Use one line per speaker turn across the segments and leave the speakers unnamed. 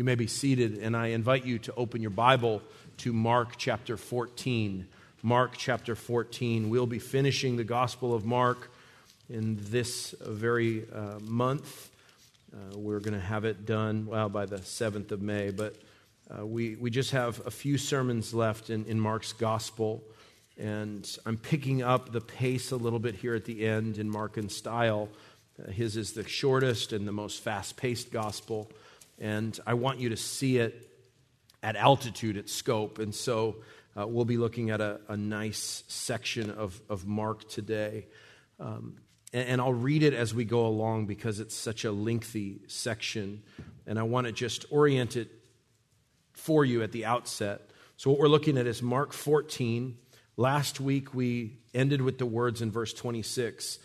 You may be seated, and I invite you to open your Bible to Mark chapter 14. Mark chapter 14. We'll be finishing the Gospel of Mark in this very uh, month. Uh, we're going to have it done, well, by the 7th of May, but uh, we, we just have a few sermons left in, in Mark's Gospel, and I'm picking up the pace a little bit here at the end in Markan style. Uh, his is the shortest and the most fast paced Gospel, and I want you to see it at altitude, at scope, and so uh, we'll be looking at a, a, nice section of, of Mark today. Um, and, and, I'll read it as we go along because it's such a lengthy section. And I want to just orient it for you at the outset. So, what we're looking at is Mark 14. Last week, we ended with the words in verse 26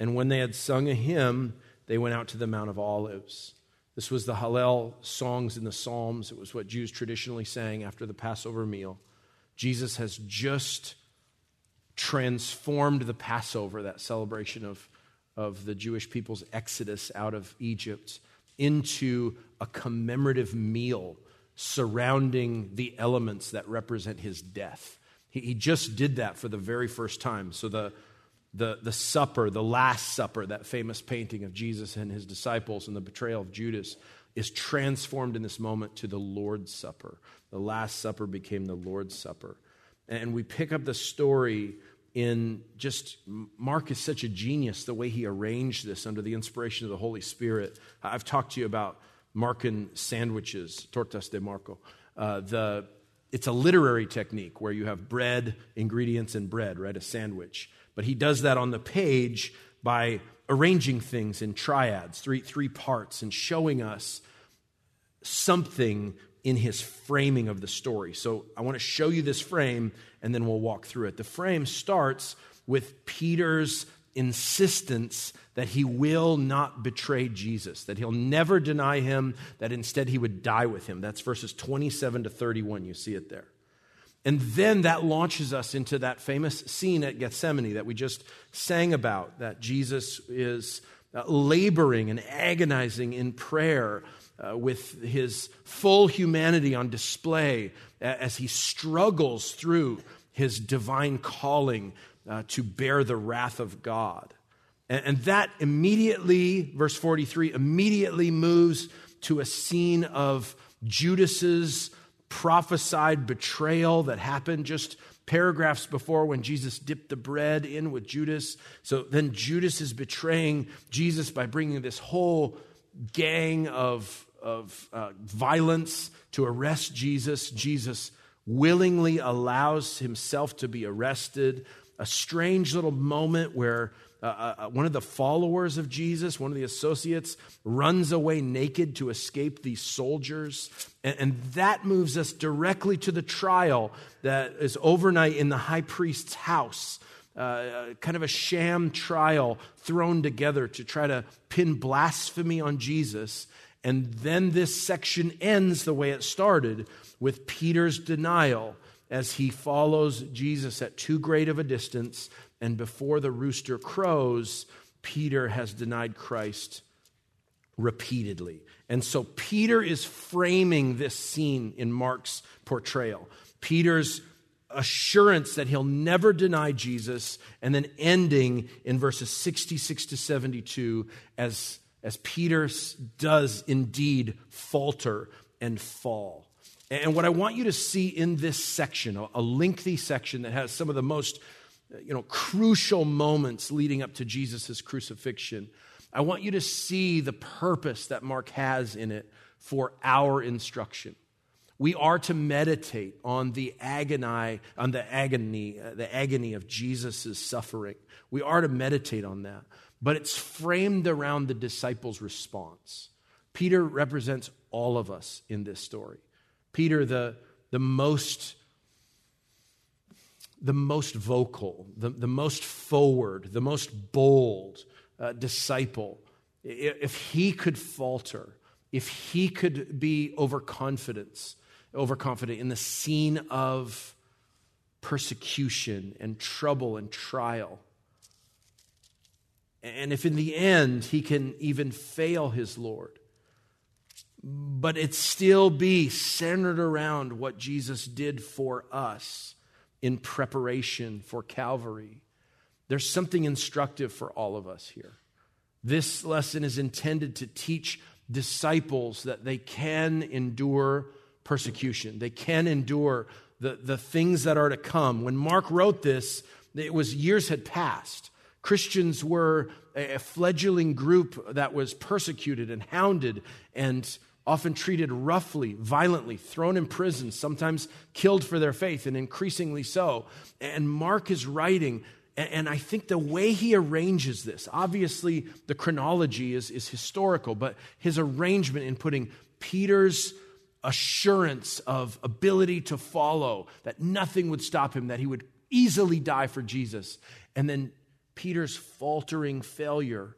And when they had sung a hymn, they went out to the Mount of Olives. This was the Hallel songs in the Psalms. It was what Jews traditionally sang after the Passover meal. Jesus has just transformed the Passover, that celebration of, of the Jewish people's exodus out of Egypt, into a commemorative meal surrounding the elements that represent his death. He, he just did that for the very first time. So the, the, the supper, the Last Supper, that famous painting of Jesus and his disciples and the betrayal of Judas, is transformed in this moment to the Lord's Supper. The Last Supper became the Lord's Supper. And we pick up the story in just Mark is such a genius the way he arranged this under the inspiration of the Holy Spirit. I've talked to you about Markan sandwiches, tortas de Marco. Uh, the, it's a literary technique where you have bread, ingredients, and bread, right? A sandwich. But he does that on the page by arranging things in triads, three, three parts, and showing us something in his framing of the story. So I want to show you this frame and then we'll walk through it. The frame starts with Peter's insistence that he will not betray Jesus, that he'll never deny him, that instead he would die with him. That's verses 27 to 31. You see it there. And then that launches us into that famous scene at Gethsemane that we just sang about, that Jesus is uh, laboring and agonizing in prayer uh, with his full humanity on display as he struggles through his divine calling uh, to bear the wrath of God. And, and that immediately, verse 43, immediately moves to a scene of Judas's prophesied betrayal that happened just paragraphs before when Jesus dipped the bread in with Judas. So then Judas is betraying Jesus by bringing this whole gang of of uh, violence to arrest Jesus. Jesus willingly allows himself to be arrested. A strange little moment where uh, uh, uh, one of the followers of Jesus, one of the associates, runs away naked to escape these soldiers. And, and that moves us directly to the trial that is overnight in the high priest's house. Uh, uh, kind of a sham trial thrown together to try to pin blasphemy on Jesus and then this section ends the way it started with Peter's denial as he follows Jesus at too great of a distance. And before the rooster crows, Peter has denied Christ repeatedly. And so Peter is framing this scene in Mark's portrayal. Peter's assurance that he'll never deny Jesus, and then ending in verses 66 to 72 as as Peter does indeed falter and fall. And what I want you to see in this section, a lengthy section that has some of the most you know, crucial moments leading up to Jesus' crucifixion, I want you to see the purpose that Mark has in it for our instruction. We are to meditate on the agony, on the agony, uh, the agony of Jesus' suffering. We are to meditate on that but it's framed around the disciples' response. Peter represents all of us in this story. Peter, the, the most the most vocal, the, the most forward, the most bold uh, disciple, if he could falter, if he could be overconfident, overconfident in the scene of persecution and trouble and trial, and if in the end he can even fail his Lord, but it still be centered around what Jesus did for us in preparation for Calvary. There's something instructive for all of us here. This lesson is intended to teach disciples that they can endure persecution, they can endure the, the things that are to come. When Mark wrote this, it was years had passed. Christians were a fledgling group that was persecuted and hounded and often treated roughly, violently, thrown in prison, sometimes killed for their faith, and increasingly so. And Mark is writing, and I think the way he arranges this, obviously the chronology is, is historical, but his arrangement in putting Peter's assurance of ability to follow, that nothing would stop him, that he would easily die for Jesus, and then Peter's faltering failure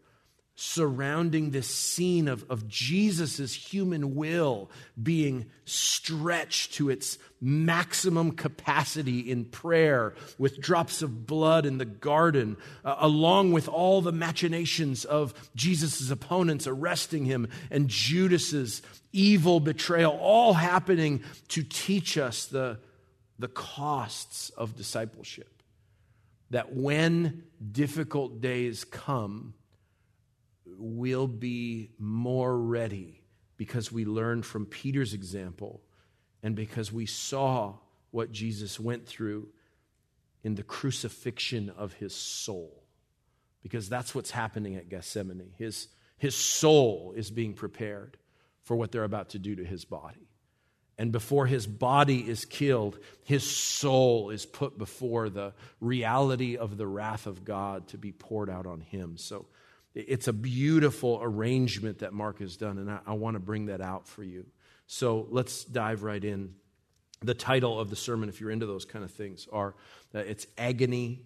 surrounding this scene of, of Jesus' human will being stretched to its maximum capacity in prayer with drops of blood in the garden, uh, along with all the machinations of Jesus' opponents arresting him and Judas's evil betrayal, all happening to teach us the, the costs of discipleship. That when difficult days come, we'll be more ready because we learned from Peter's example and because we saw what Jesus went through in the crucifixion of his soul. Because that's what's happening at Gethsemane. His, his soul is being prepared for what they're about to do to his body. And before his body is killed, his soul is put before the reality of the wrath of God to be poured out on him. So it's a beautiful arrangement that Mark has done, and I, I want to bring that out for you. So let's dive right in. The title of the sermon, if you're into those kind of things, are uh, it's agony,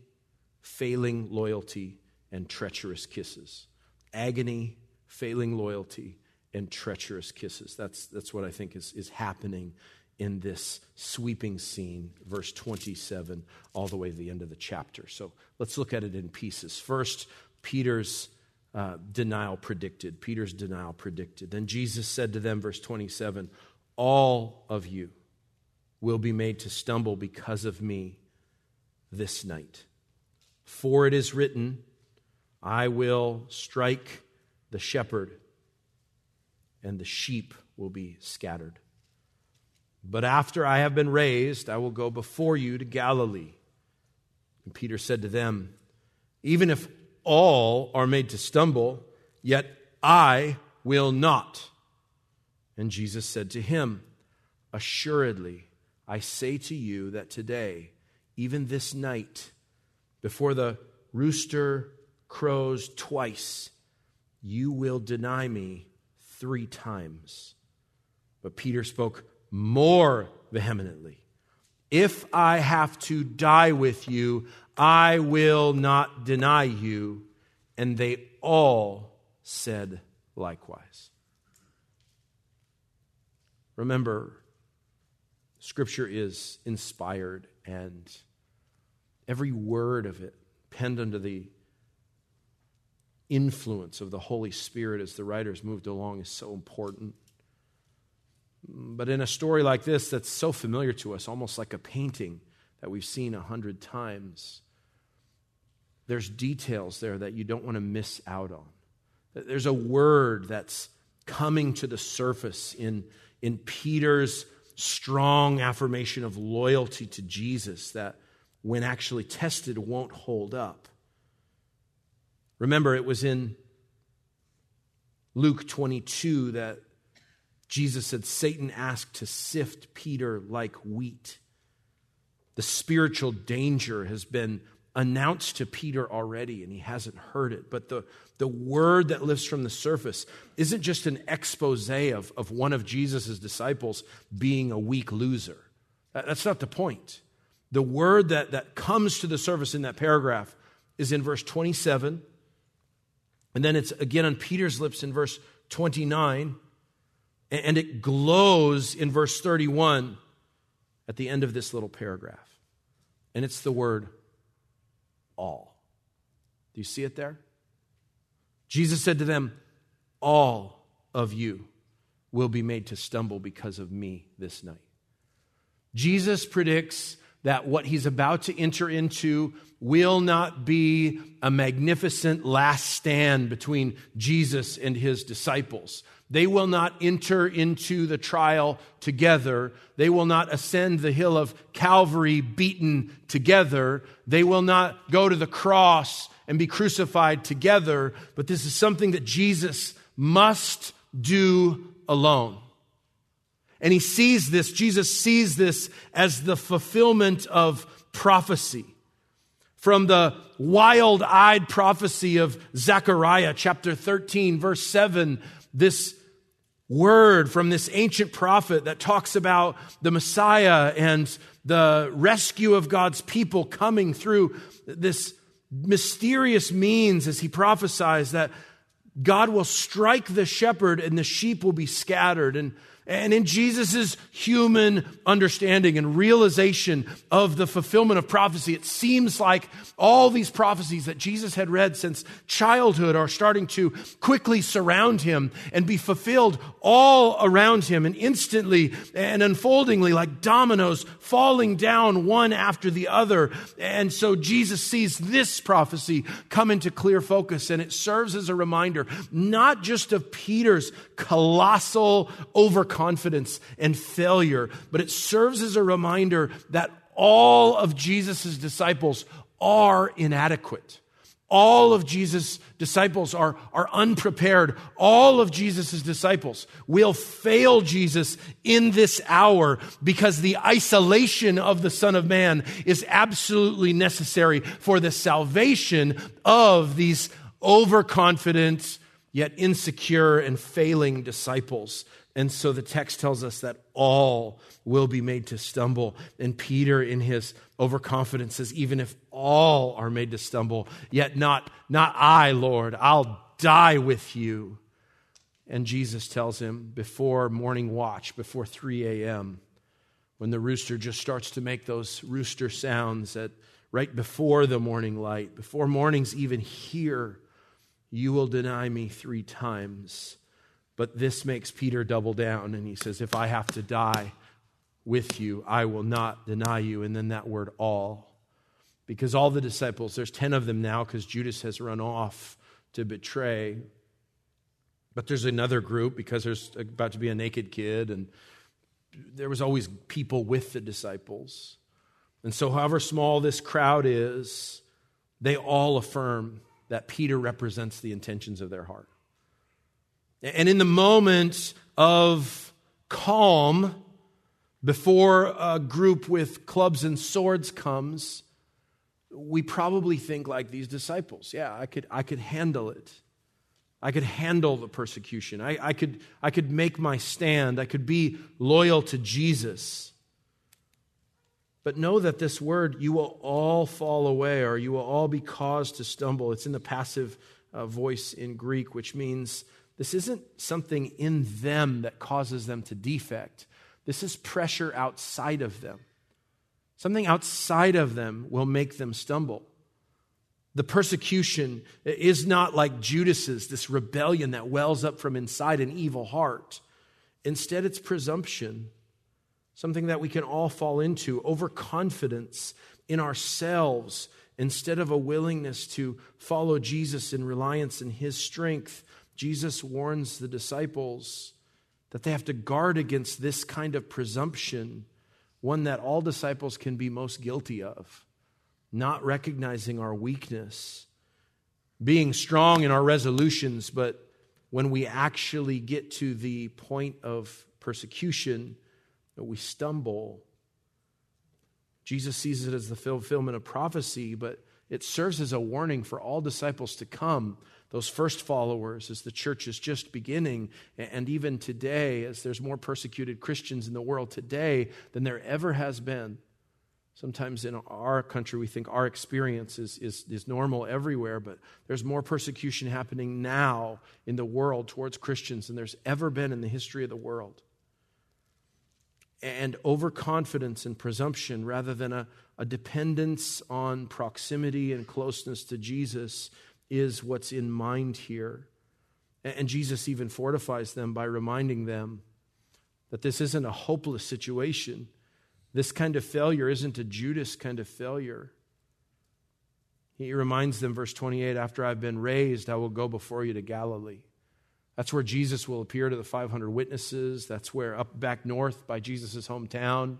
failing loyalty, and treacherous kisses. Agony, failing loyalty, and treacherous kisses. That's, that's what I think is, is happening in this sweeping scene, verse 27, all the way to the end of the chapter. So let's look at it in pieces. First, Peter's uh, denial predicted. Peter's denial predicted. Then Jesus said to them, verse 27, All of you will be made to stumble because of me this night. For it is written, I will strike the shepherd, and the sheep will be scattered. But after I have been raised, I will go before you to Galilee. And Peter said to them, Even if all are made to stumble, yet I will not. And Jesus said to him, Assuredly, I say to you that today, even this night, before the rooster crows twice, you will deny me three times. But Peter spoke more vehemently. If I have to die with you, I will not deny you. And they all said likewise. Remember, Scripture is inspired, and every word of it penned under the influence of the Holy Spirit as the writers moved along is so important. But in a story like this that's so familiar to us, almost like a painting that we've seen a hundred times, there's details there that you don't want to miss out on. There's a word that's coming to the surface in, in Peter's strong affirmation of loyalty to Jesus that, when actually tested, won't hold up. Remember, it was in Luke 22 that Jesus said, Satan asked to sift Peter like wheat. The spiritual danger has been announced to Peter already, and he hasn't heard it. But the, the word that lifts from the surface isn't just an expose of, of one of Jesus' disciples being a weak loser. That's not the point. The word that, that comes to the surface in that paragraph is in verse 27, and then it's again on Peter's lips in verse 29, and it glows in verse 31 at the end of this little paragraph. And it's the word all. Do you see it there? Jesus said to them, All of you will be made to stumble because of me this night. Jesus predicts that what he's about to enter into will not be a magnificent last stand between Jesus and his disciples. They will not enter into the trial together. They will not ascend the hill of Calvary beaten together. They will not go to the cross and be crucified together. But this is something that Jesus must do alone. And he sees this, Jesus sees this as the fulfillment of prophecy. From the wild eyed prophecy of Zechariah chapter 13, verse 7, this word from this ancient prophet that talks about the Messiah and the rescue of God's people coming through this mysterious means as he prophesies that God will strike the shepherd and the sheep will be scattered. And and in Jesus' human understanding and realization of the fulfillment of prophecy, it seems like all these prophecies that Jesus had read since childhood are starting to quickly surround him and be fulfilled all around him and instantly and unfoldingly like dominoes falling down one after the other. And so Jesus sees this prophecy come into clear focus and it serves as a reminder not just of Peter's colossal overconfidence and failure, but it serves as a reminder that all of Jesus' disciples are inadequate. All of Jesus' disciples are, are unprepared. All of Jesus' disciples will fail Jesus in this hour because the isolation of the Son of Man is absolutely necessary for the salvation of these overconfident, yet insecure and failing disciples. And so the text tells us that all will be made to stumble. And Peter, in his overconfidence, says, Even if all are made to stumble, yet not, not I, Lord, I'll die with you. And Jesus tells him before morning watch, before 3 a.m., when the rooster just starts to make those rooster sounds at right before the morning light, before morning's even here, you will deny me three times. But this makes Peter double down, and he says, If I have to die with you, I will not deny you. And then that word all. Because all the disciples, there's 10 of them now because Judas has run off to betray. But there's another group because there's about to be a naked kid, and there was always people with the disciples. And so, however small this crowd is, they all affirm that Peter represents the intentions of their heart. And in the moment of calm, before a group with clubs and swords comes, we probably think like these disciples. Yeah, I could, I could handle it. I could handle the persecution. I, I, could, I could make my stand. I could be loyal to Jesus. But know that this word, you will all fall away or you will all be caused to stumble. It's in the passive uh, voice in Greek, which means this isn't something in them that causes them to defect. This is pressure outside of them. Something outside of them will make them stumble. The persecution is not like Judas's, this rebellion that wells up from inside an evil heart. Instead, it's presumption, something that we can all fall into, overconfidence in ourselves instead of a willingness to follow Jesus in reliance in his strength. Jesus warns the disciples that they have to guard against this kind of presumption, one that all disciples can be most guilty of, not recognizing our weakness, being strong in our resolutions, but when we actually get to the point of persecution, we stumble. Jesus sees it as the fulfillment of prophecy, but it serves as a warning for all disciples to come those first followers as the church is just beginning, and even today, as there's more persecuted Christians in the world today than there ever has been. Sometimes in our country, we think our experience is, is, is normal everywhere, but there's more persecution happening now in the world towards Christians than there's ever been in the history of the world. And overconfidence and presumption, rather than a, a dependence on proximity and closeness to Jesus, is what's in mind here. And Jesus even fortifies them by reminding them that this isn't a hopeless situation. This kind of failure isn't a Judas kind of failure. He reminds them, verse 28 After I've been raised, I will go before you to Galilee. That's where Jesus will appear to the 500 witnesses. That's where, up back north by Jesus' hometown,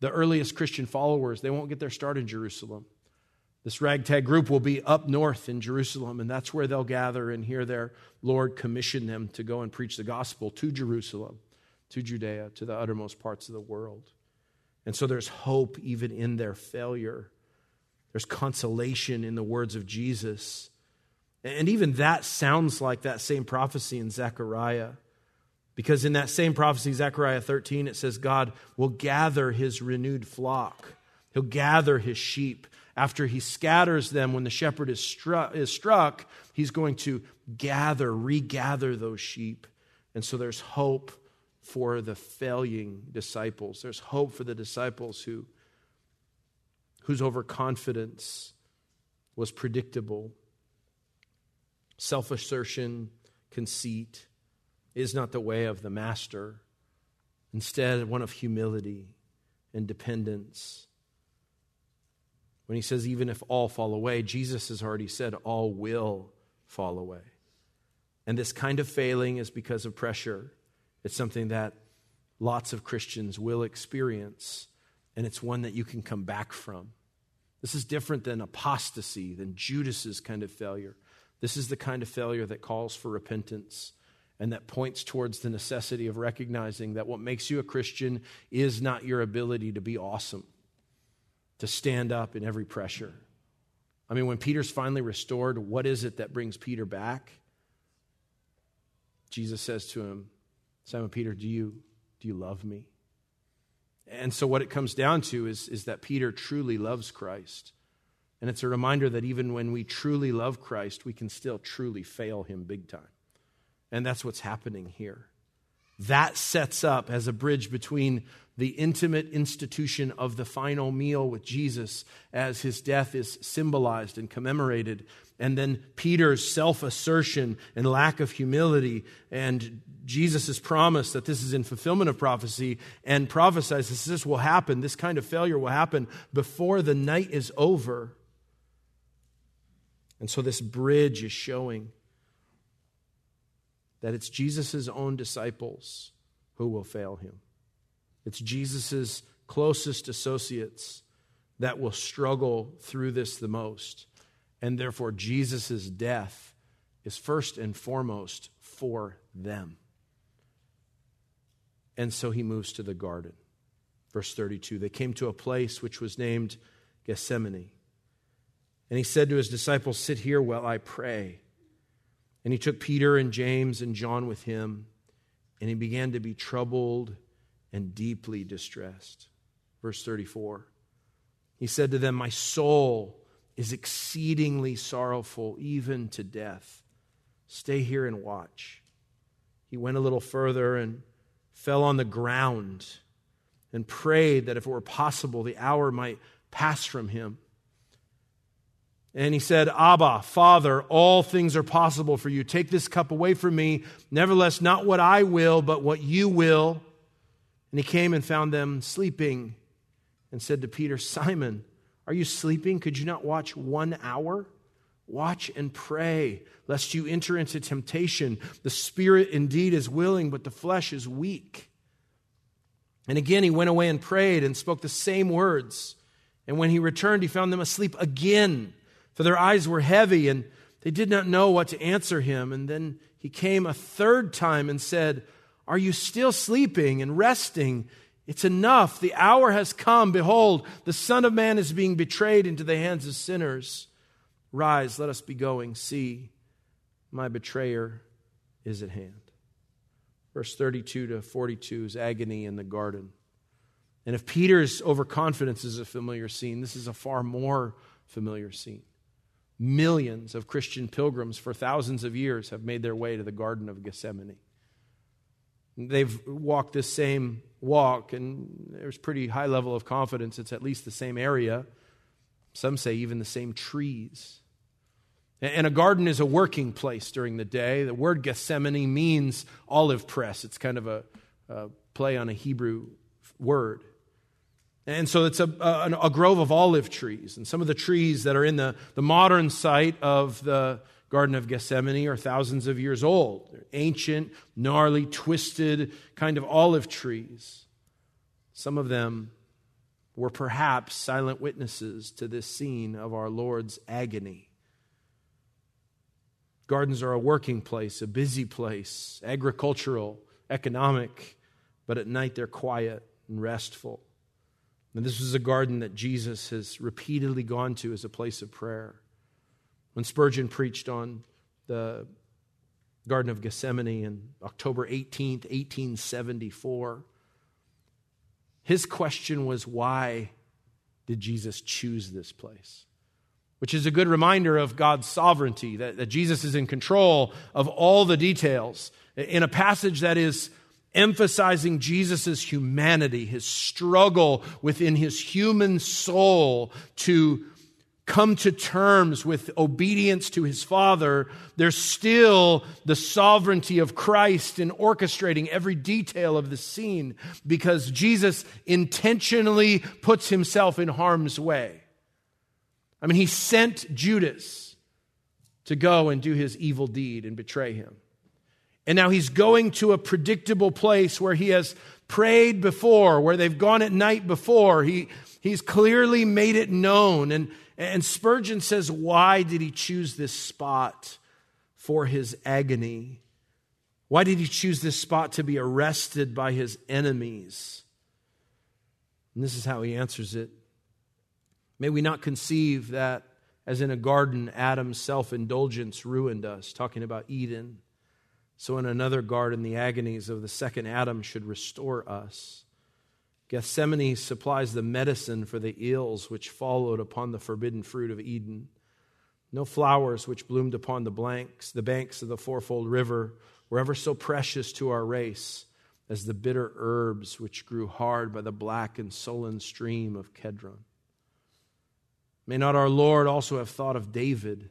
the earliest Christian followers, they won't get their start in Jerusalem. This ragtag group will be up north in Jerusalem, and that's where they'll gather and hear their Lord commission them to go and preach the gospel to Jerusalem, to Judea, to the uttermost parts of the world. And so there's hope even in their failure. There's consolation in the words of Jesus. And even that sounds like that same prophecy in Zechariah. Because in that same prophecy, Zechariah 13, it says, God will gather his renewed flock. He'll gather his sheep. After he scatters them when the shepherd is struck, is struck, he's going to gather, regather those sheep. And so there's hope for the failing disciples. There's hope for the disciples who, whose overconfidence was predictable. Self assertion, conceit is not the way of the master. Instead, one of humility and dependence. When he says, even if all fall away, Jesus has already said, all will fall away. And this kind of failing is because of pressure it's something that lots of Christians will experience, and it's one that you can come back from. This is different than apostasy, than Judas's kind of failure. This is the kind of failure that calls for repentance and that points towards the necessity of recognizing that what makes you a Christian is not your ability to be awesome, to stand up in every pressure. I mean, when Peter's finally restored, what is it that brings Peter back? Jesus says to him, Simon Peter, do you, do you love me? And so, what it comes down to is, is that Peter truly loves Christ. And it's a reminder that even when we truly love Christ, we can still truly fail him big time. And that's what's happening here. That sets up as a bridge between the intimate institution of the final meal with Jesus as his death is symbolized and commemorated, and then Peter's self assertion and lack of humility, and Jesus' promise that this is in fulfillment of prophecy, and prophesies this, this will happen, this kind of failure will happen before the night is over. And so this bridge is showing that it's Jesus' own disciples who will fail him. It's Jesus' closest associates that will struggle through this the most. And therefore, Jesus' death is first and foremost for them. And so he moves to the garden. Verse 32 They came to a place which was named Gethsemane. And he said to his disciples, Sit here while I pray. And he took Peter and James and John with him, and he began to be troubled and deeply distressed. Verse 34 He said to them, My soul is exceedingly sorrowful, even to death. Stay here and watch. He went a little further and fell on the ground and prayed that if it were possible, the hour might pass from him. And he said, Abba, Father, all things are possible for you. Take this cup away from me. Nevertheless, not what I will, but what you will. And he came and found them sleeping and said to Peter, Simon, are you sleeping? Could you not watch one hour? Watch and pray, lest you enter into temptation. The spirit indeed is willing, but the flesh is weak. And again, he went away and prayed and spoke the same words. And when he returned, he found them asleep again for their eyes were heavy and they did not know what to answer him. And then he came a third time and said, Are you still sleeping and resting? It's enough. The hour has come. Behold, the Son of Man is being betrayed into the hands of sinners. Rise, let us be going. See, my betrayer is at hand. Verse 32 to 42 is agony in the garden. And if Peter's overconfidence is a familiar scene, this is a far more familiar scene. Millions of Christian pilgrims for thousands of years have made their way to the Garden of Gethsemane. They've walked this same walk, and there's pretty high level of confidence it's at least the same area. Some say even the same trees. And a garden is a working place during the day. The word Gethsemane means olive press. It's kind of a, a play on a Hebrew word. And so it's a, a, a, grove of olive trees. And some of the trees that are in the, the modern site of the Garden of Gethsemane are thousands of years old. They're ancient, gnarly, twisted kind of olive trees. Some of them were perhaps silent witnesses to this scene of our Lord's agony. Gardens are a working place, a busy place, agricultural, economic, but at night they're quiet and restful. And this was a garden that Jesus has repeatedly gone to as a place of prayer. When Spurgeon preached on the Garden of Gethsemane in October 18th, 1874, his question was why did Jesus choose this place? which is a good reminder of God's sovereignty, that, that Jesus is in control of all the details. In a passage that is emphasizing Jesus' humanity, his struggle within his human soul to come to terms with obedience to his Father, there's still the sovereignty of Christ in orchestrating every detail of the scene because Jesus intentionally puts himself in harm's way. I mean, he sent Judas to go and do his evil deed and betray him. And now he's going to a predictable place where he has prayed before, where they've gone at night before. He, he's clearly made it known. And, and Spurgeon says, why did he choose this spot for his agony? Why did he choose this spot to be arrested by his enemies? And this is how he answers it. May we not conceive that, as in a garden, Adam's self indulgence ruined us, talking about Eden. So, in another garden, the agonies of the second Adam should restore us. Gethsemane supplies the medicine for the ills which followed upon the forbidden fruit of Eden. No flowers which bloomed upon the blanks, the banks of the fourfold river were ever so precious to our race as the bitter herbs which grew hard by the black and sullen stream of Kedron. May not our Lord also have thought of David?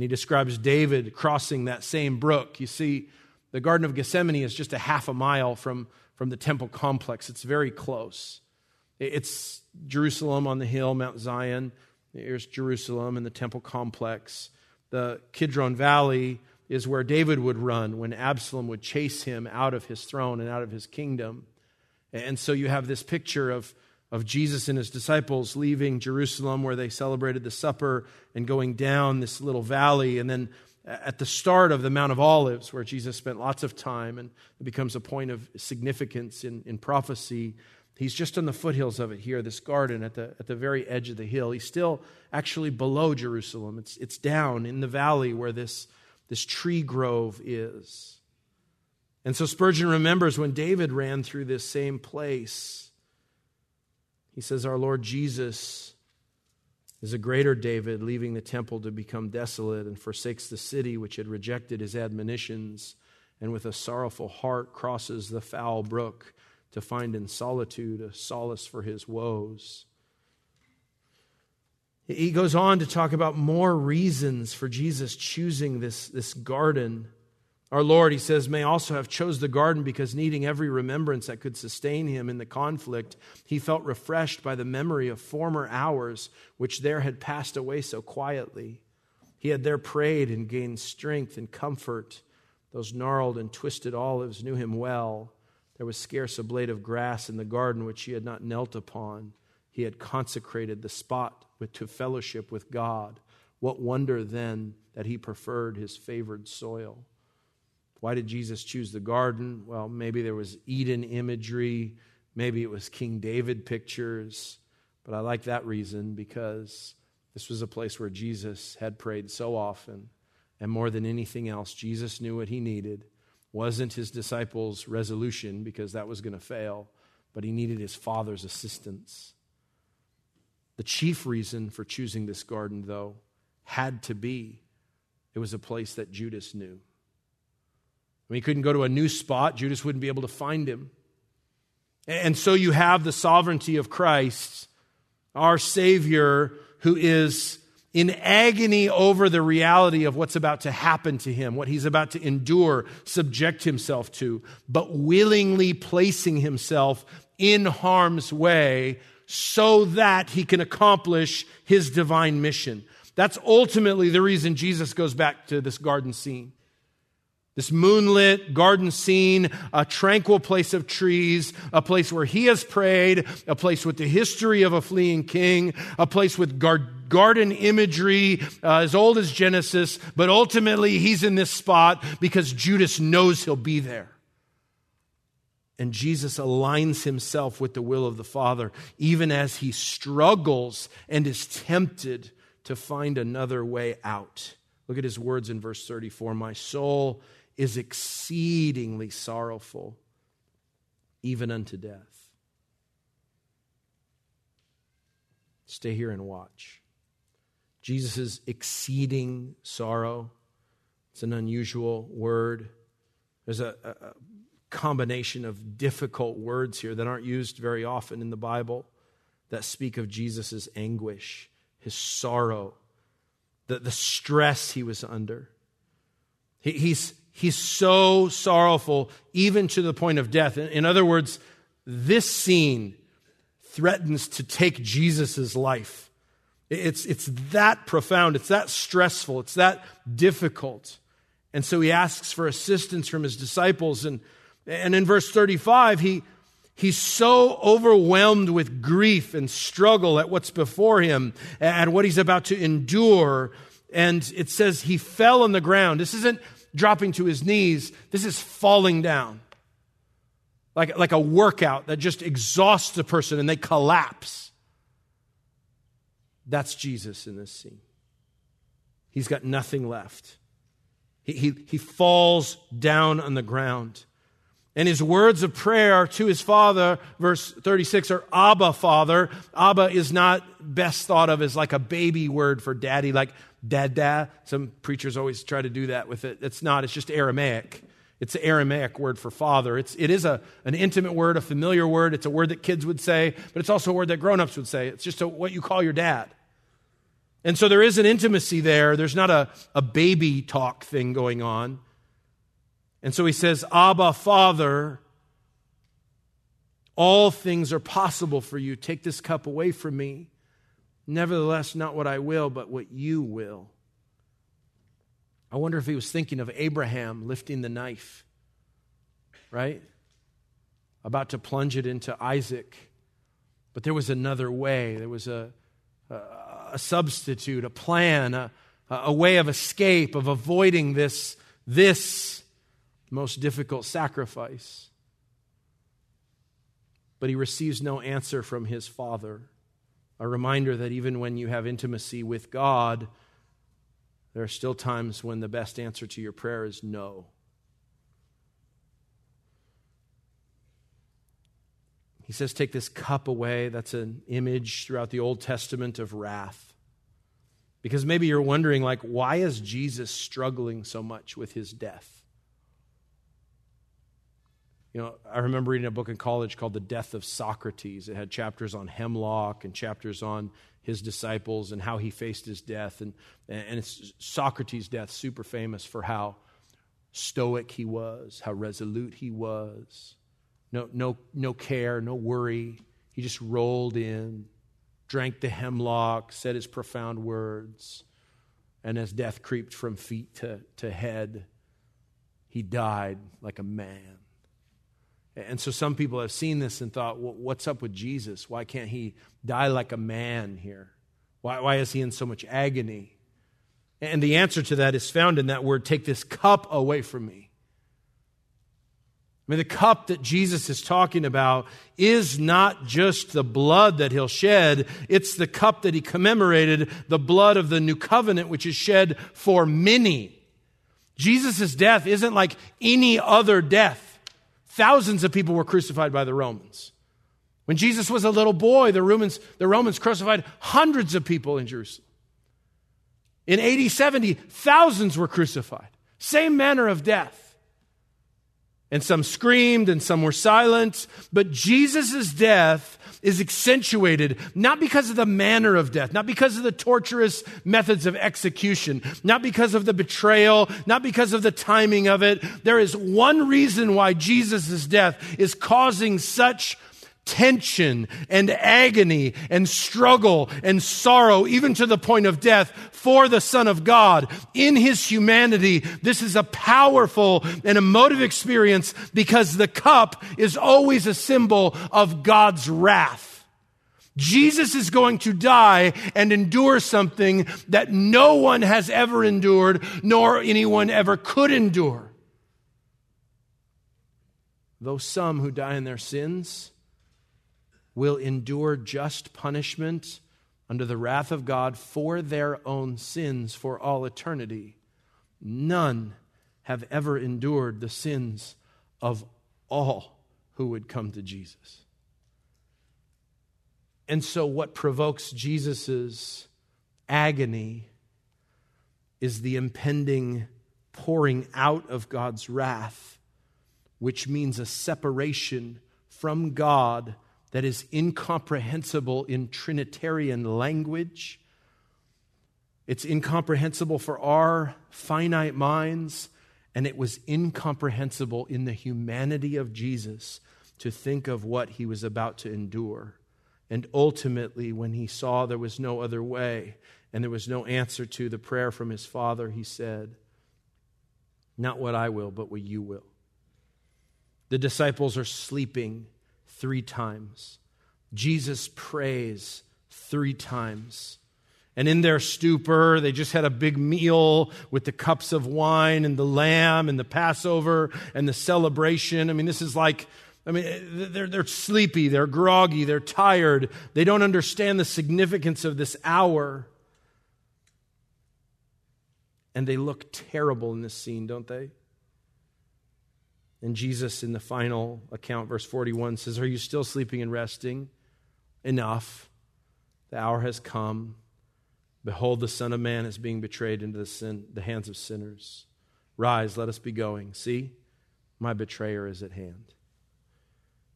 And he describes David crossing that same brook. You see, the Garden of Gethsemane is just a half a mile from, from the temple complex, it's very close. It's Jerusalem on the hill, Mount Zion. Here's Jerusalem and the temple complex. The Kidron Valley is where David would run when Absalom would chase him out of his throne and out of his kingdom. And so you have this picture of of Jesus and his disciples leaving Jerusalem where they celebrated the supper and going down this little valley. And then at the start of the Mount of Olives, where Jesus spent lots of time and it becomes a point of significance in, in prophecy, he's just on the foothills of it here, this garden at the, at the very edge of the hill. He's still actually below Jerusalem, it's, it's down in the valley where this, this tree grove is. And so Spurgeon remembers when David ran through this same place he says, Our Lord Jesus is a greater David, leaving the temple to become desolate and forsakes the city which had rejected his admonitions, and with a sorrowful heart crosses the foul brook to find in solitude a solace for his woes. He goes on to talk about more reasons for Jesus choosing this, this garden our Lord, he says, may also have chose the garden because needing every remembrance that could sustain him in the conflict, he felt refreshed by the memory of former hours which there had passed away so quietly. He had there prayed and gained strength and comfort. Those gnarled and twisted olives knew him well. There was scarce a blade of grass in the garden which he had not knelt upon. He had consecrated the spot to fellowship with God. What wonder then that he preferred his favored soil? Why did Jesus choose the garden? Well, maybe there was Eden imagery, maybe it was King David pictures, but I like that reason because this was a place where Jesus had prayed so often. And more than anything else, Jesus knew what he needed. Wasn't his disciples' resolution because that was going to fail, but he needed his Father's assistance. The chief reason for choosing this garden, though, had to be it was a place that Judas knew. When he couldn't go to a new spot, Judas wouldn't be able to find him. And so you have the sovereignty of Christ, our Savior, who is in agony over the reality of what's about to happen to him, what he's about to endure, subject himself to, but willingly placing himself in harm's way so that he can accomplish his divine mission. That's ultimately the reason Jesus goes back to this garden scene. This moonlit garden scene, a tranquil place of trees, a place where he has prayed, a place with the history of a fleeing king, a place with garden imagery uh, as old as Genesis, but ultimately he's in this spot because Judas knows he'll be there. And Jesus aligns himself with the will of the Father, even as he struggles and is tempted to find another way out. Look at his words in verse 34 My soul is exceedingly sorrowful, even unto death. Stay here and watch. Jesus' exceeding sorrow. It's an unusual word. There's a, a, combination of difficult words here that aren't used very often in the Bible that speak of Jesus' anguish, his sorrow, the, the stress he was under. He, he's, He's so sorrowful, even to the point of death. In other words, this scene threatens to take Jesus' life. It's, it's that profound, it's that stressful, it's that difficult. And so he asks for assistance from his disciples. And, and in verse 35, he, he's so overwhelmed with grief and struggle at what's before him and what he's about to endure. And it says he fell on the ground. This isn't dropping to his knees. This is falling down. Like, like a workout that just exhausts a person and they collapse. That's Jesus in this scene. He's got nothing left. He, he, he falls down on the ground. And his words of prayer to his father, verse 36, are Abba, Father. Abba is not best thought of as like a baby word for daddy, like dada. Some preachers always try to do that with it. It's not, it's just Aramaic. It's an Aramaic word for father. It's, it is a, an intimate word, a familiar word. It's a word that kids would say, but it's also a word that grown ups would say. It's just a, what you call your dad. And so there is an intimacy there. There's not a, a baby talk thing going on. And so he says, Abba, Father, all things are possible for you. Take this cup away from me. Nevertheless, not what I will, but what you will. I wonder if he was thinking of Abraham lifting the knife, right? About to plunge it into Isaac. But there was another way. There was a, a, a substitute, a plan, a, a way of escape, of avoiding this, this most difficult sacrifice. But he receives no answer from his father a reminder that even when you have intimacy with God, there are still times when the best answer to your prayer is no. He says, Take this cup away. That's an image throughout the Old Testament of wrath. Because maybe you're wondering, like, why is Jesus struggling so much with his death? You know, I remember reading a book in college called The Death of Socrates. It had chapters on hemlock and chapters on his disciples and how he faced his death. And, and it's Socrates' death, super famous for how stoic he was, how resolute he was. No, no, no care, no worry. He just rolled in, drank the hemlock, said his profound words. And as death creeped from feet to, to head, he died like a man. And so some people have seen this and thought, well, what's up with Jesus? Why can't he die like a man here? Why, why is he in so much agony? And the answer to that is found in that word take this cup away from me. I mean, the cup that Jesus is talking about is not just the blood that he'll shed, it's the cup that he commemorated, the blood of the new covenant, which is shed for many. Jesus' death isn't like any other death. Thousands of people were crucified by the Romans. When Jesus was a little boy, the Romans, the Romans crucified hundreds of people in Jerusalem. In AD 70, thousands were crucified. Same manner of death. And some screamed and some were silent. But Jesus' death is accentuated not because of the manner of death, not because of the torturous methods of execution, not because of the betrayal, not because of the timing of it. There is one reason why Jesus' death is causing such tension and agony and struggle and sorrow, even to the point of death for the Son of God in his humanity. This is a powerful and emotive experience because the cup is always a symbol of God's wrath. Jesus is going to die and endure something that no one has ever endured, nor anyone ever could endure. Though some who die in their sins will endure just punishment under the wrath of God for their own sins for all eternity, none have ever endured the sins of all who would come to Jesus. And so, what provokes Jesus' agony is the impending pouring out of God's wrath, which means a separation from God that is incomprehensible in Trinitarian language. It's incomprehensible for our finite minds, and it was incomprehensible in the humanity of Jesus to think of what he was about to endure. And ultimately, when he saw there was no other way and there was no answer to the prayer from his father, he said, Not what I will, but what you will. The disciples are sleeping three times. Jesus prays three times. And in their stupor, they just had a big meal with the cups of wine and the lamb and the Passover and the celebration. I mean, this is like I mean, they're, they're sleepy, they're groggy, they're tired, they don't understand the significance of this hour. And they look terrible in this scene, don't they? And Jesus, in the final account, verse 41, says, Are you still sleeping and resting? Enough. The hour has come. Behold, the Son of Man is being betrayed into the, sin, the hands of sinners. Rise, let us be going. See, my betrayer is at hand.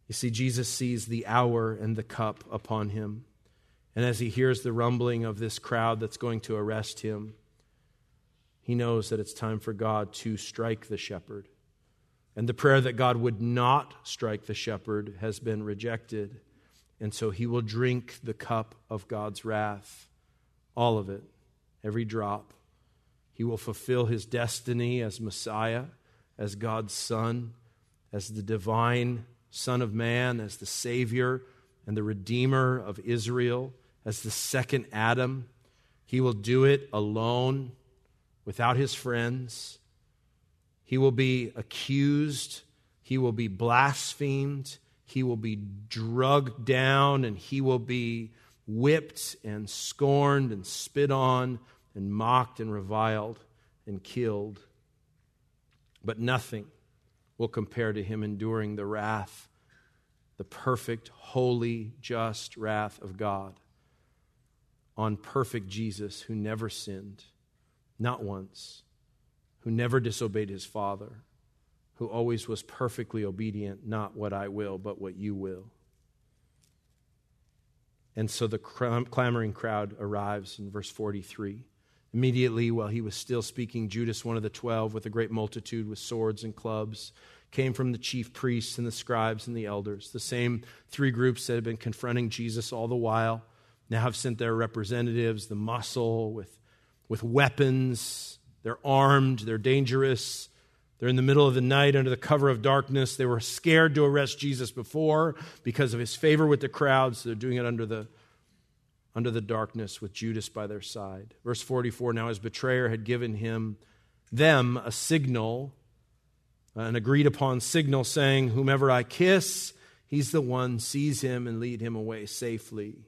You see, Jesus sees the hour and the cup upon him. And as he hears the rumbling of this crowd that's going to arrest him, he knows that it's time for God to strike the shepherd. And the prayer that God would not strike the shepherd has been rejected. And so he will drink the cup of God's wrath, all of it, every drop. He will fulfill his destiny as Messiah, as God's Son, as the divine Son of Man, as the Savior and the Redeemer of Israel, as the second Adam. He will do it alone, without his friends. He will be accused. He will be blasphemed. He will be drugged down and he will be whipped and scorned and spit on and mocked and reviled and killed. But nothing will compare to him enduring the wrath, the perfect, holy, just wrath of God on perfect Jesus who never sinned, not once, who never disobeyed his Father, who always was perfectly obedient, not what I will, but what you will. And so the clamoring crowd arrives in verse 43. Immediately, while he was still speaking, Judas, one of the twelve, with a great multitude with swords and clubs, came from the chief priests and the scribes and the elders. The same three groups that had been confronting Jesus all the while now have sent their representatives, the muscle, with, with weapons. They're armed, they're dangerous. They're in the middle of the night under the cover of darkness. They were scared to arrest Jesus before because of his favor with the crowds. so they're doing it under the under the darkness with Judas by their side. Verse 44 Now his betrayer had given him, them, a signal, uh, an agreed upon signal, saying, Whomever I kiss, he's the one, seize him and lead him away safely.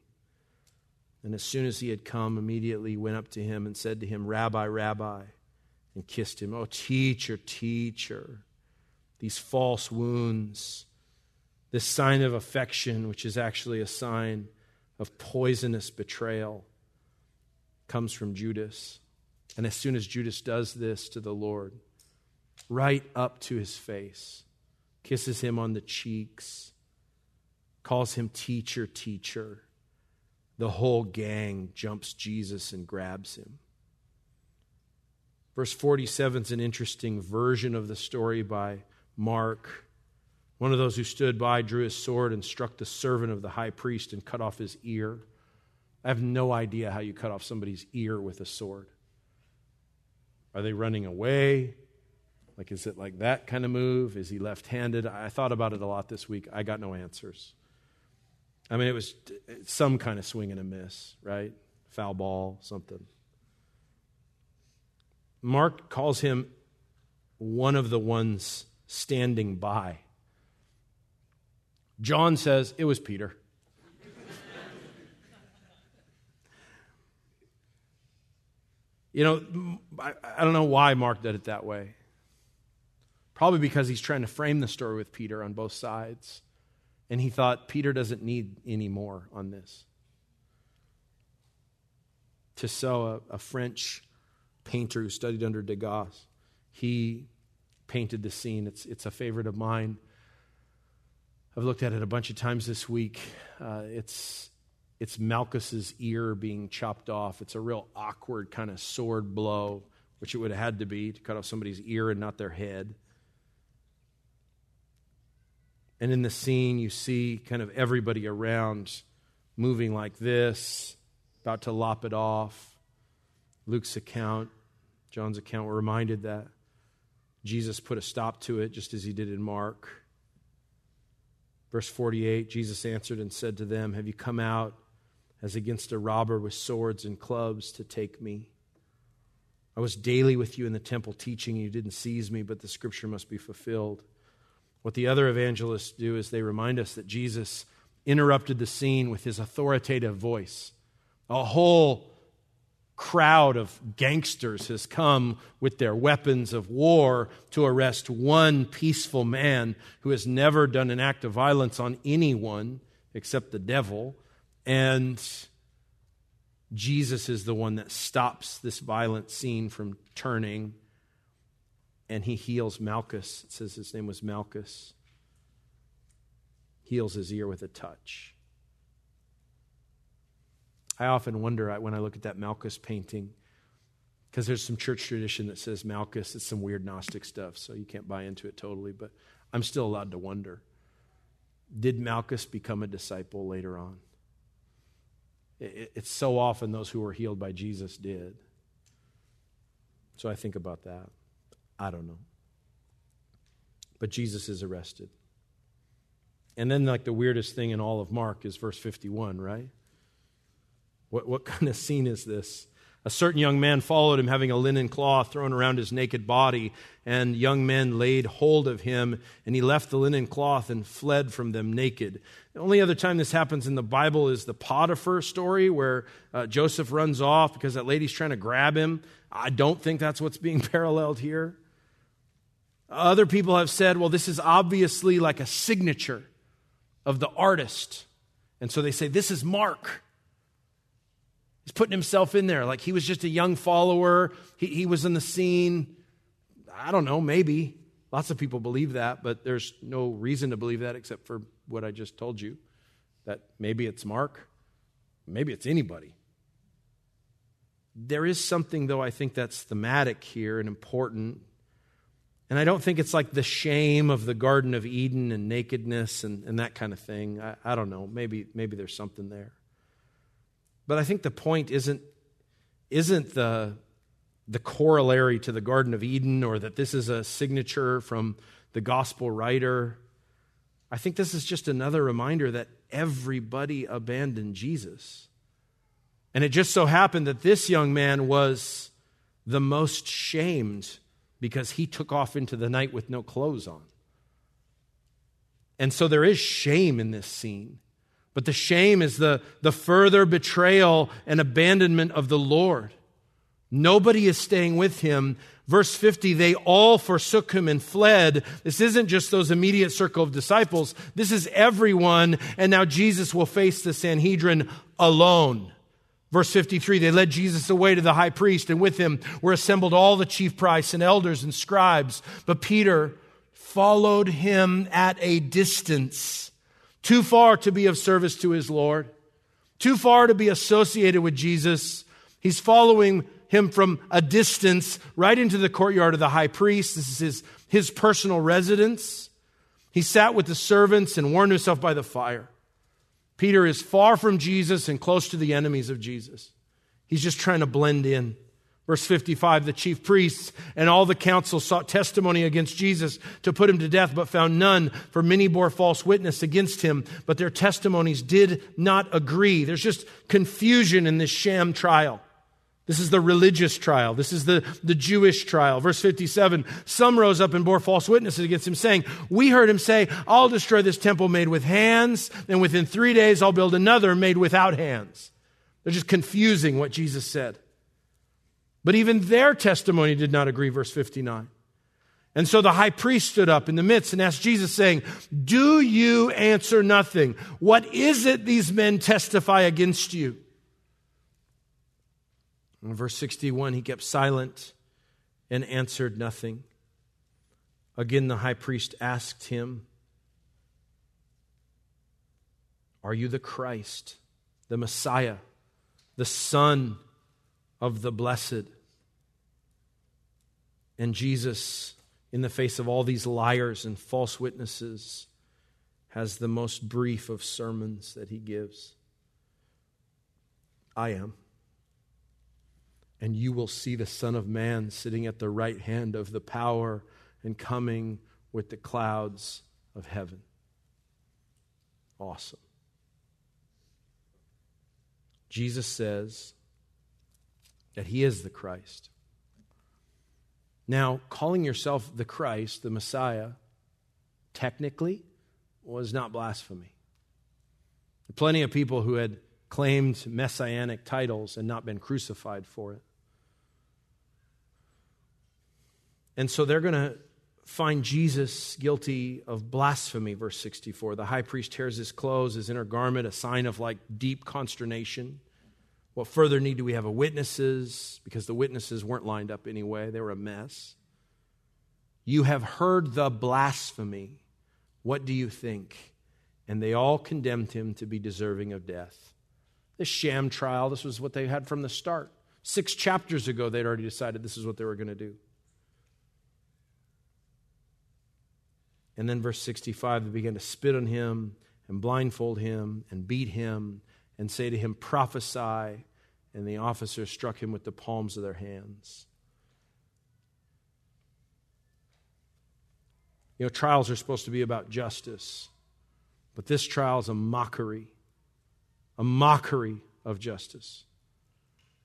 And as soon as he had come, immediately went up to him and said to him, Rabbi, Rabbi, and kissed him. Oh, teacher, teacher. These false wounds, this sign of affection, which is actually a sign of poisonous betrayal comes from Judas. And as soon as Judas does this to the Lord, right up to his face, kisses him on the cheeks, calls him teacher, teacher. The whole gang jumps Jesus and grabs him. Verse 47 is an interesting version of the story by Mark. One of those who stood by drew his sword and struck the servant of the high priest and cut off his ear. I have no idea how you cut off somebody's ear with a sword. Are they running away? Like, is it like that kind of move? Is he left handed? I thought about it a lot this week. I got no answers. I mean, it was some kind of swing and a miss, right? Foul ball, something. Mark calls him one of the ones standing by. John says it was Peter. you know, I, I, don't know why Mark did it that way. Probably because he's trying to frame the story with Peter on both sides. And he thought Peter doesn't need any more on this. Tissot, a, a French painter who studied under Degas, he painted the scene. It's, it's a favorite of mine. I've looked at it a bunch of times this week. Uh, it's, it's Malchus's ear being chopped off. It's a real awkward kind of sword blow, which it would have had to be to cut off somebody's ear and not their head. And in the scene, you see kind of everybody around moving like this, about to lop it off. Luke's account, John's account, we're reminded that Jesus put a stop to it, just as he did in Mark. Verse 48 Jesus answered and said to them, Have you come out as against a robber with swords and clubs to take me? I was daily with you in the temple teaching, and you didn't seize me, but the scripture must be fulfilled. What the other evangelists do is they remind us that Jesus interrupted the scene with his authoritative voice. A whole crowd of gangsters has come with their weapons of war to arrest one peaceful man who has never done an act of violence on anyone except the devil. And Jesus is the one that stops this violent scene from turning. And he heals Malchus. It says his name was Malchus. Heals his ear with a touch. I often wonder when I look at that Malchus painting, because there's some church tradition that says Malchus, it's some weird Gnostic stuff, so you can't buy into it totally, but I'm still allowed to wonder. Did Malchus become a disciple later on? It's so often those who were healed by Jesus did. So I think about that. I don't know. But Jesus is arrested. And then, like, the weirdest thing in all of Mark is verse 51, right? What, what kind of scene is this? A certain young man followed him, having a linen cloth thrown around his naked body, and young men laid hold of him, and he left the linen cloth and fled from them naked. The only other time this happens in the Bible is the Potiphar story, where uh, Joseph runs off because that lady's trying to grab him. I don't think that's what's being paralleled here. Other people have said, well, this is obviously like a signature of the artist. And so they say, this is Mark. He's putting himself in there like he was just a young follower. He, he was in the scene. I don't know, maybe. Lots of people believe that, but there's no reason to believe that except for what I just told you that maybe it's Mark, maybe it's anybody. There is something, though, I think that's thematic here and important. And I don't think it's like the shame of the Garden of Eden and nakedness and, and that kind of thing. I, I don't know. Maybe, maybe there's something there. But I think the point isn't, isn't the, the corollary to the Garden of Eden or that this is a signature from the gospel writer. I think this is just another reminder that everybody abandoned Jesus. And it just so happened that this young man was the most shamed because he took off into the night with no clothes on. And so there is shame in this scene. But the shame is the, the further betrayal and abandonment of the Lord. Nobody is staying with him. Verse 50, they all forsook him and fled. This isn't just those immediate circle of disciples. This is everyone. And now Jesus will face the Sanhedrin alone. Verse 53, they led Jesus away to the high priest, and with him were assembled all the chief priests and elders and scribes. But Peter followed him at a distance, too far to be of service to his Lord, too far to be associated with Jesus. He's following him from a distance right into the courtyard of the high priest. This is his, his personal residence. He sat with the servants and warmed himself by the fire. Peter is far from Jesus and close to the enemies of Jesus. He's just trying to blend in. Verse 55 The chief priests and all the council sought testimony against Jesus to put him to death, but found none, for many bore false witness against him, but their testimonies did not agree. There's just confusion in this sham trial. This is the religious trial. This is the, the Jewish trial. Verse 57 Some rose up and bore false witnesses against him, saying, We heard him say, I'll destroy this temple made with hands, and within three days I'll build another made without hands. They're just confusing what Jesus said. But even their testimony did not agree, verse 59. And so the high priest stood up in the midst and asked Jesus, saying, Do you answer nothing? What is it these men testify against you? In verse 61, he kept silent and answered nothing. Again, the high priest asked him, Are you the Christ, the Messiah, the Son of the Blessed? And Jesus, in the face of all these liars and false witnesses, has the most brief of sermons that he gives. I am. And you will see the Son of Man sitting at the right hand of the power and coming with the clouds of heaven. Awesome. Jesus says that he is the Christ. Now, calling yourself the Christ, the Messiah, technically was not blasphemy. Plenty of people who had claimed messianic titles and not been crucified for it. And so they're going to find Jesus guilty of blasphemy, verse 64. The high priest tears his clothes, his inner garment, a sign of like deep consternation. What further need do we have of witnesses? Because the witnesses weren't lined up anyway, they were a mess. You have heard the blasphemy. What do you think? And they all condemned him to be deserving of death. This sham trial, this was what they had from the start. Six chapters ago, they'd already decided this is what they were going to do. And then, verse 65, they began to spit on him and blindfold him and beat him and say to him, Prophesy. And the officers struck him with the palms of their hands. You know, trials are supposed to be about justice, but this trial is a mockery, a mockery of justice.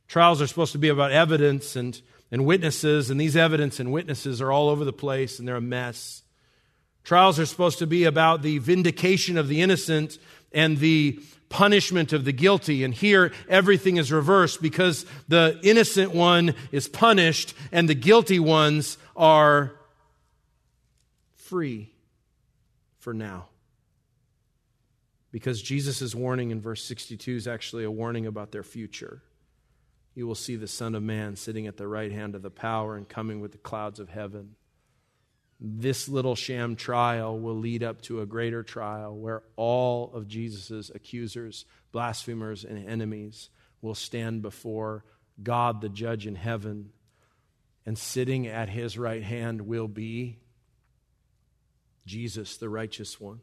Trials are supposed to be about evidence and, and witnesses, and these evidence and witnesses are all over the place and they're a mess. Trials are supposed to be about the vindication of the innocent and the punishment of the guilty. And here, everything is reversed because the innocent one is punished and the guilty ones are free for now. Because Jesus' warning in verse 62 is actually a warning about their future. You will see the Son of Man sitting at the right hand of the power and coming with the clouds of heaven this little sham trial will lead up to a greater trial where all of Jesus' accusers, blasphemers, and enemies will stand before God, the judge in heaven, and sitting at his right hand will be Jesus, the righteous one,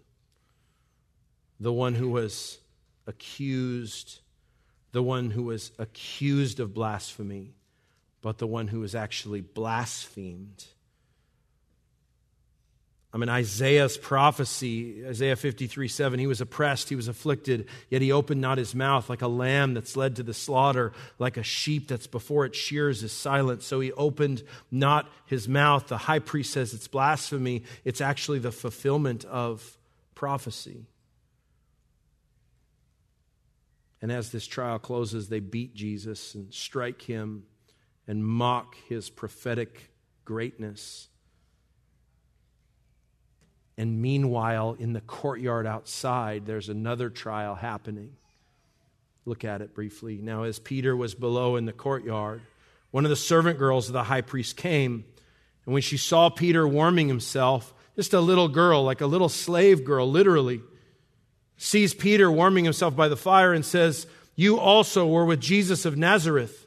the one who was accused, the one who was accused of blasphemy, but the one who was actually blasphemed I mean, Isaiah's prophecy, Isaiah 53 7, he was oppressed, he was afflicted, yet he opened not his mouth like a lamb that's led to the slaughter, like a sheep that's before its shears is silent. So he opened not his mouth. The high priest says it's blasphemy. It's actually the fulfillment of prophecy. And as this trial closes, they beat Jesus and strike him and mock his prophetic greatness. And meanwhile, in the courtyard outside, there's another trial happening. Look at it briefly. Now, as Peter was below in the courtyard, one of the servant girls of the high priest came. And when she saw Peter warming himself just a little girl, like a little slave girl, literally, sees Peter warming himself by the fire and says, You also were with Jesus of Nazareth.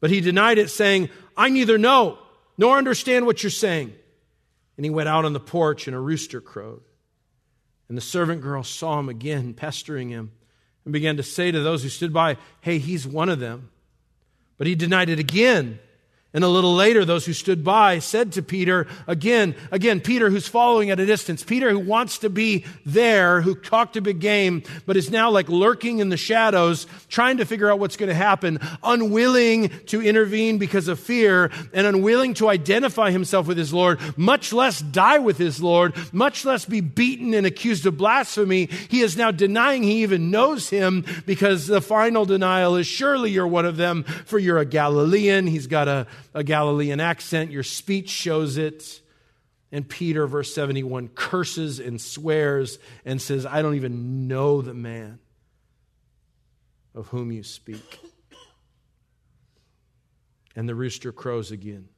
But he denied it, saying, I neither know nor understand what you're saying. And he went out on the porch, and a rooster crowed. And the servant girl saw him again, pestering him, and began to say to those who stood by, Hey, he's one of them. But he denied it again. And a little later, those who stood by said to Peter, again, again, Peter who's following at a distance, Peter who wants to be there, who talked a big game, but is now like lurking in the shadows, trying to figure out what's going to happen, unwilling to intervene because of fear, and unwilling to identify himself with his Lord, much less die with his Lord, much less be beaten and accused of blasphemy. He is now denying he even knows him because the final denial is surely you're one of them, for you're a Galilean. He's got a a Galilean accent. Your speech shows it. And Peter, verse 71, curses and swears and says, I don't even know the man of whom you speak. And the rooster crows again.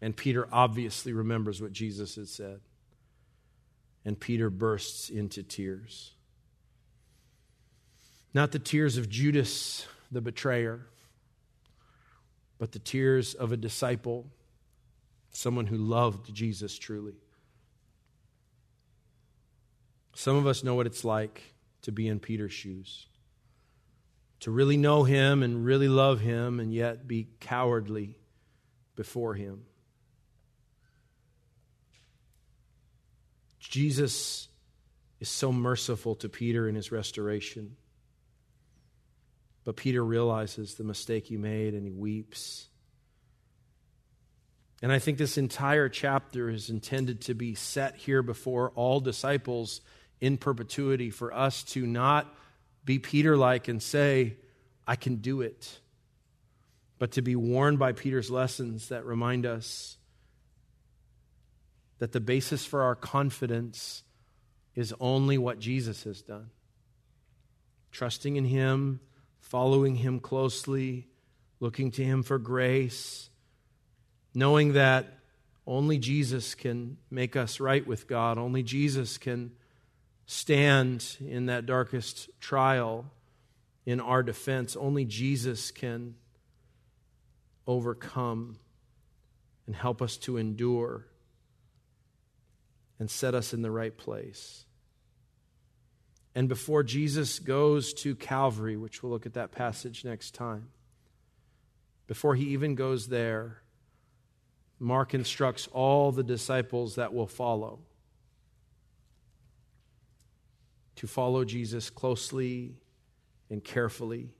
And Peter obviously remembers what Jesus had said. And Peter bursts into tears. Not the tears of Judas, the betrayer, but the tears of a disciple, someone who loved Jesus truly. Some of us know what it's like to be in Peter's shoes, to really know him and really love him, and yet be cowardly before him. Jesus is so merciful to Peter in his restoration. But Peter realizes the mistake he made and he weeps. And I think this entire chapter is intended to be set here before all disciples in perpetuity for us to not be Peter like and say, I can do it, but to be warned by Peter's lessons that remind us that the basis for our confidence is only what Jesus has done. Trusting in Him following Him closely, looking to Him for grace, knowing that only Jesus can make us right with God, only Jesus can stand in that darkest trial in our defense, only Jesus can overcome and help us to endure and set us in the right place. And before Jesus goes to Calvary, which we'll look at that passage next time, before he even goes there, Mark instructs all the disciples that will follow to follow Jesus closely and carefully,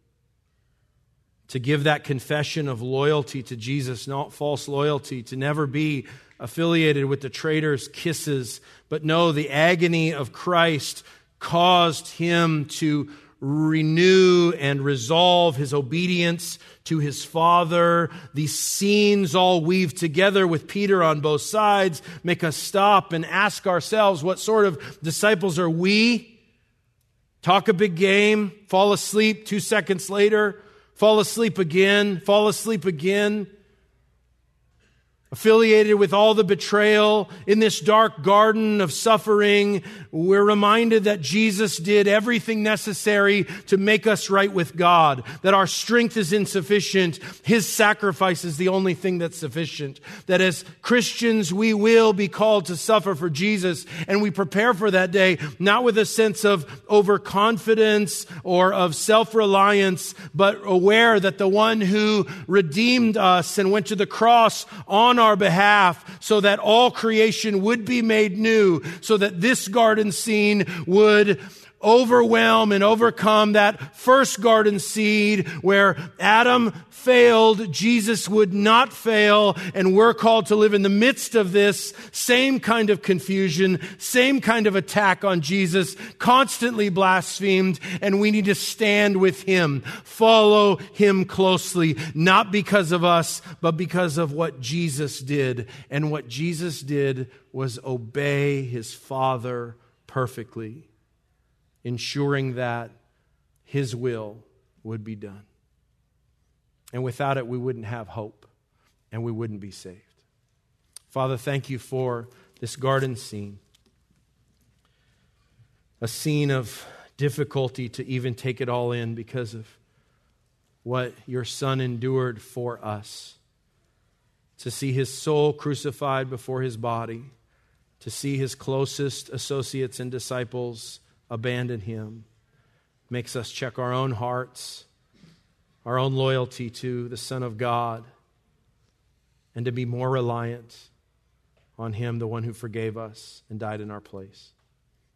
to give that confession of loyalty to Jesus, not false loyalty, to never be affiliated with the traitor's kisses, but know the agony of Christ caused him to renew and resolve his obedience to his father. These scenes all weave together with Peter on both sides, make us stop and ask ourselves what sort of disciples are we? Talk a big game, fall asleep two seconds later, fall asleep again, fall asleep again affiliated with all the betrayal in this dark garden of suffering, we're reminded that Jesus did everything necessary to make us right with God, that our strength is insufficient. His sacrifice is the only thing that's sufficient. That as Christians, we will be called to suffer for Jesus, and we prepare for that day, not with a sense of overconfidence or of self-reliance, but aware that the one who redeemed us and went to the cross on our behalf so that all creation would be made new, so that this garden scene would overwhelm and overcome that first garden seed where Adam failed, Jesus would not fail, and we're called to live in the midst of this same kind of confusion, same kind of attack on Jesus, constantly blasphemed, and we need to stand with him, follow him closely, not because of us, but because of what Jesus did. And what Jesus did was obey his Father perfectly ensuring that His will would be done. And without it, we wouldn't have hope and we wouldn't be saved. Father, thank you for this garden scene. A scene of difficulty to even take it all in because of what your son endured for us. To see his soul crucified before his body, to see his closest associates and disciples abandon him, makes us check our own hearts, our own loyalty to the Son of God, and to be more reliant on him, the one who forgave us and died in our place.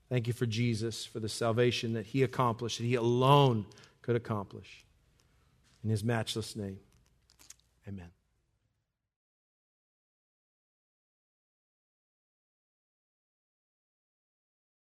Thank you for Jesus, for the salvation that he accomplished, that he alone could accomplish. In his matchless name, amen.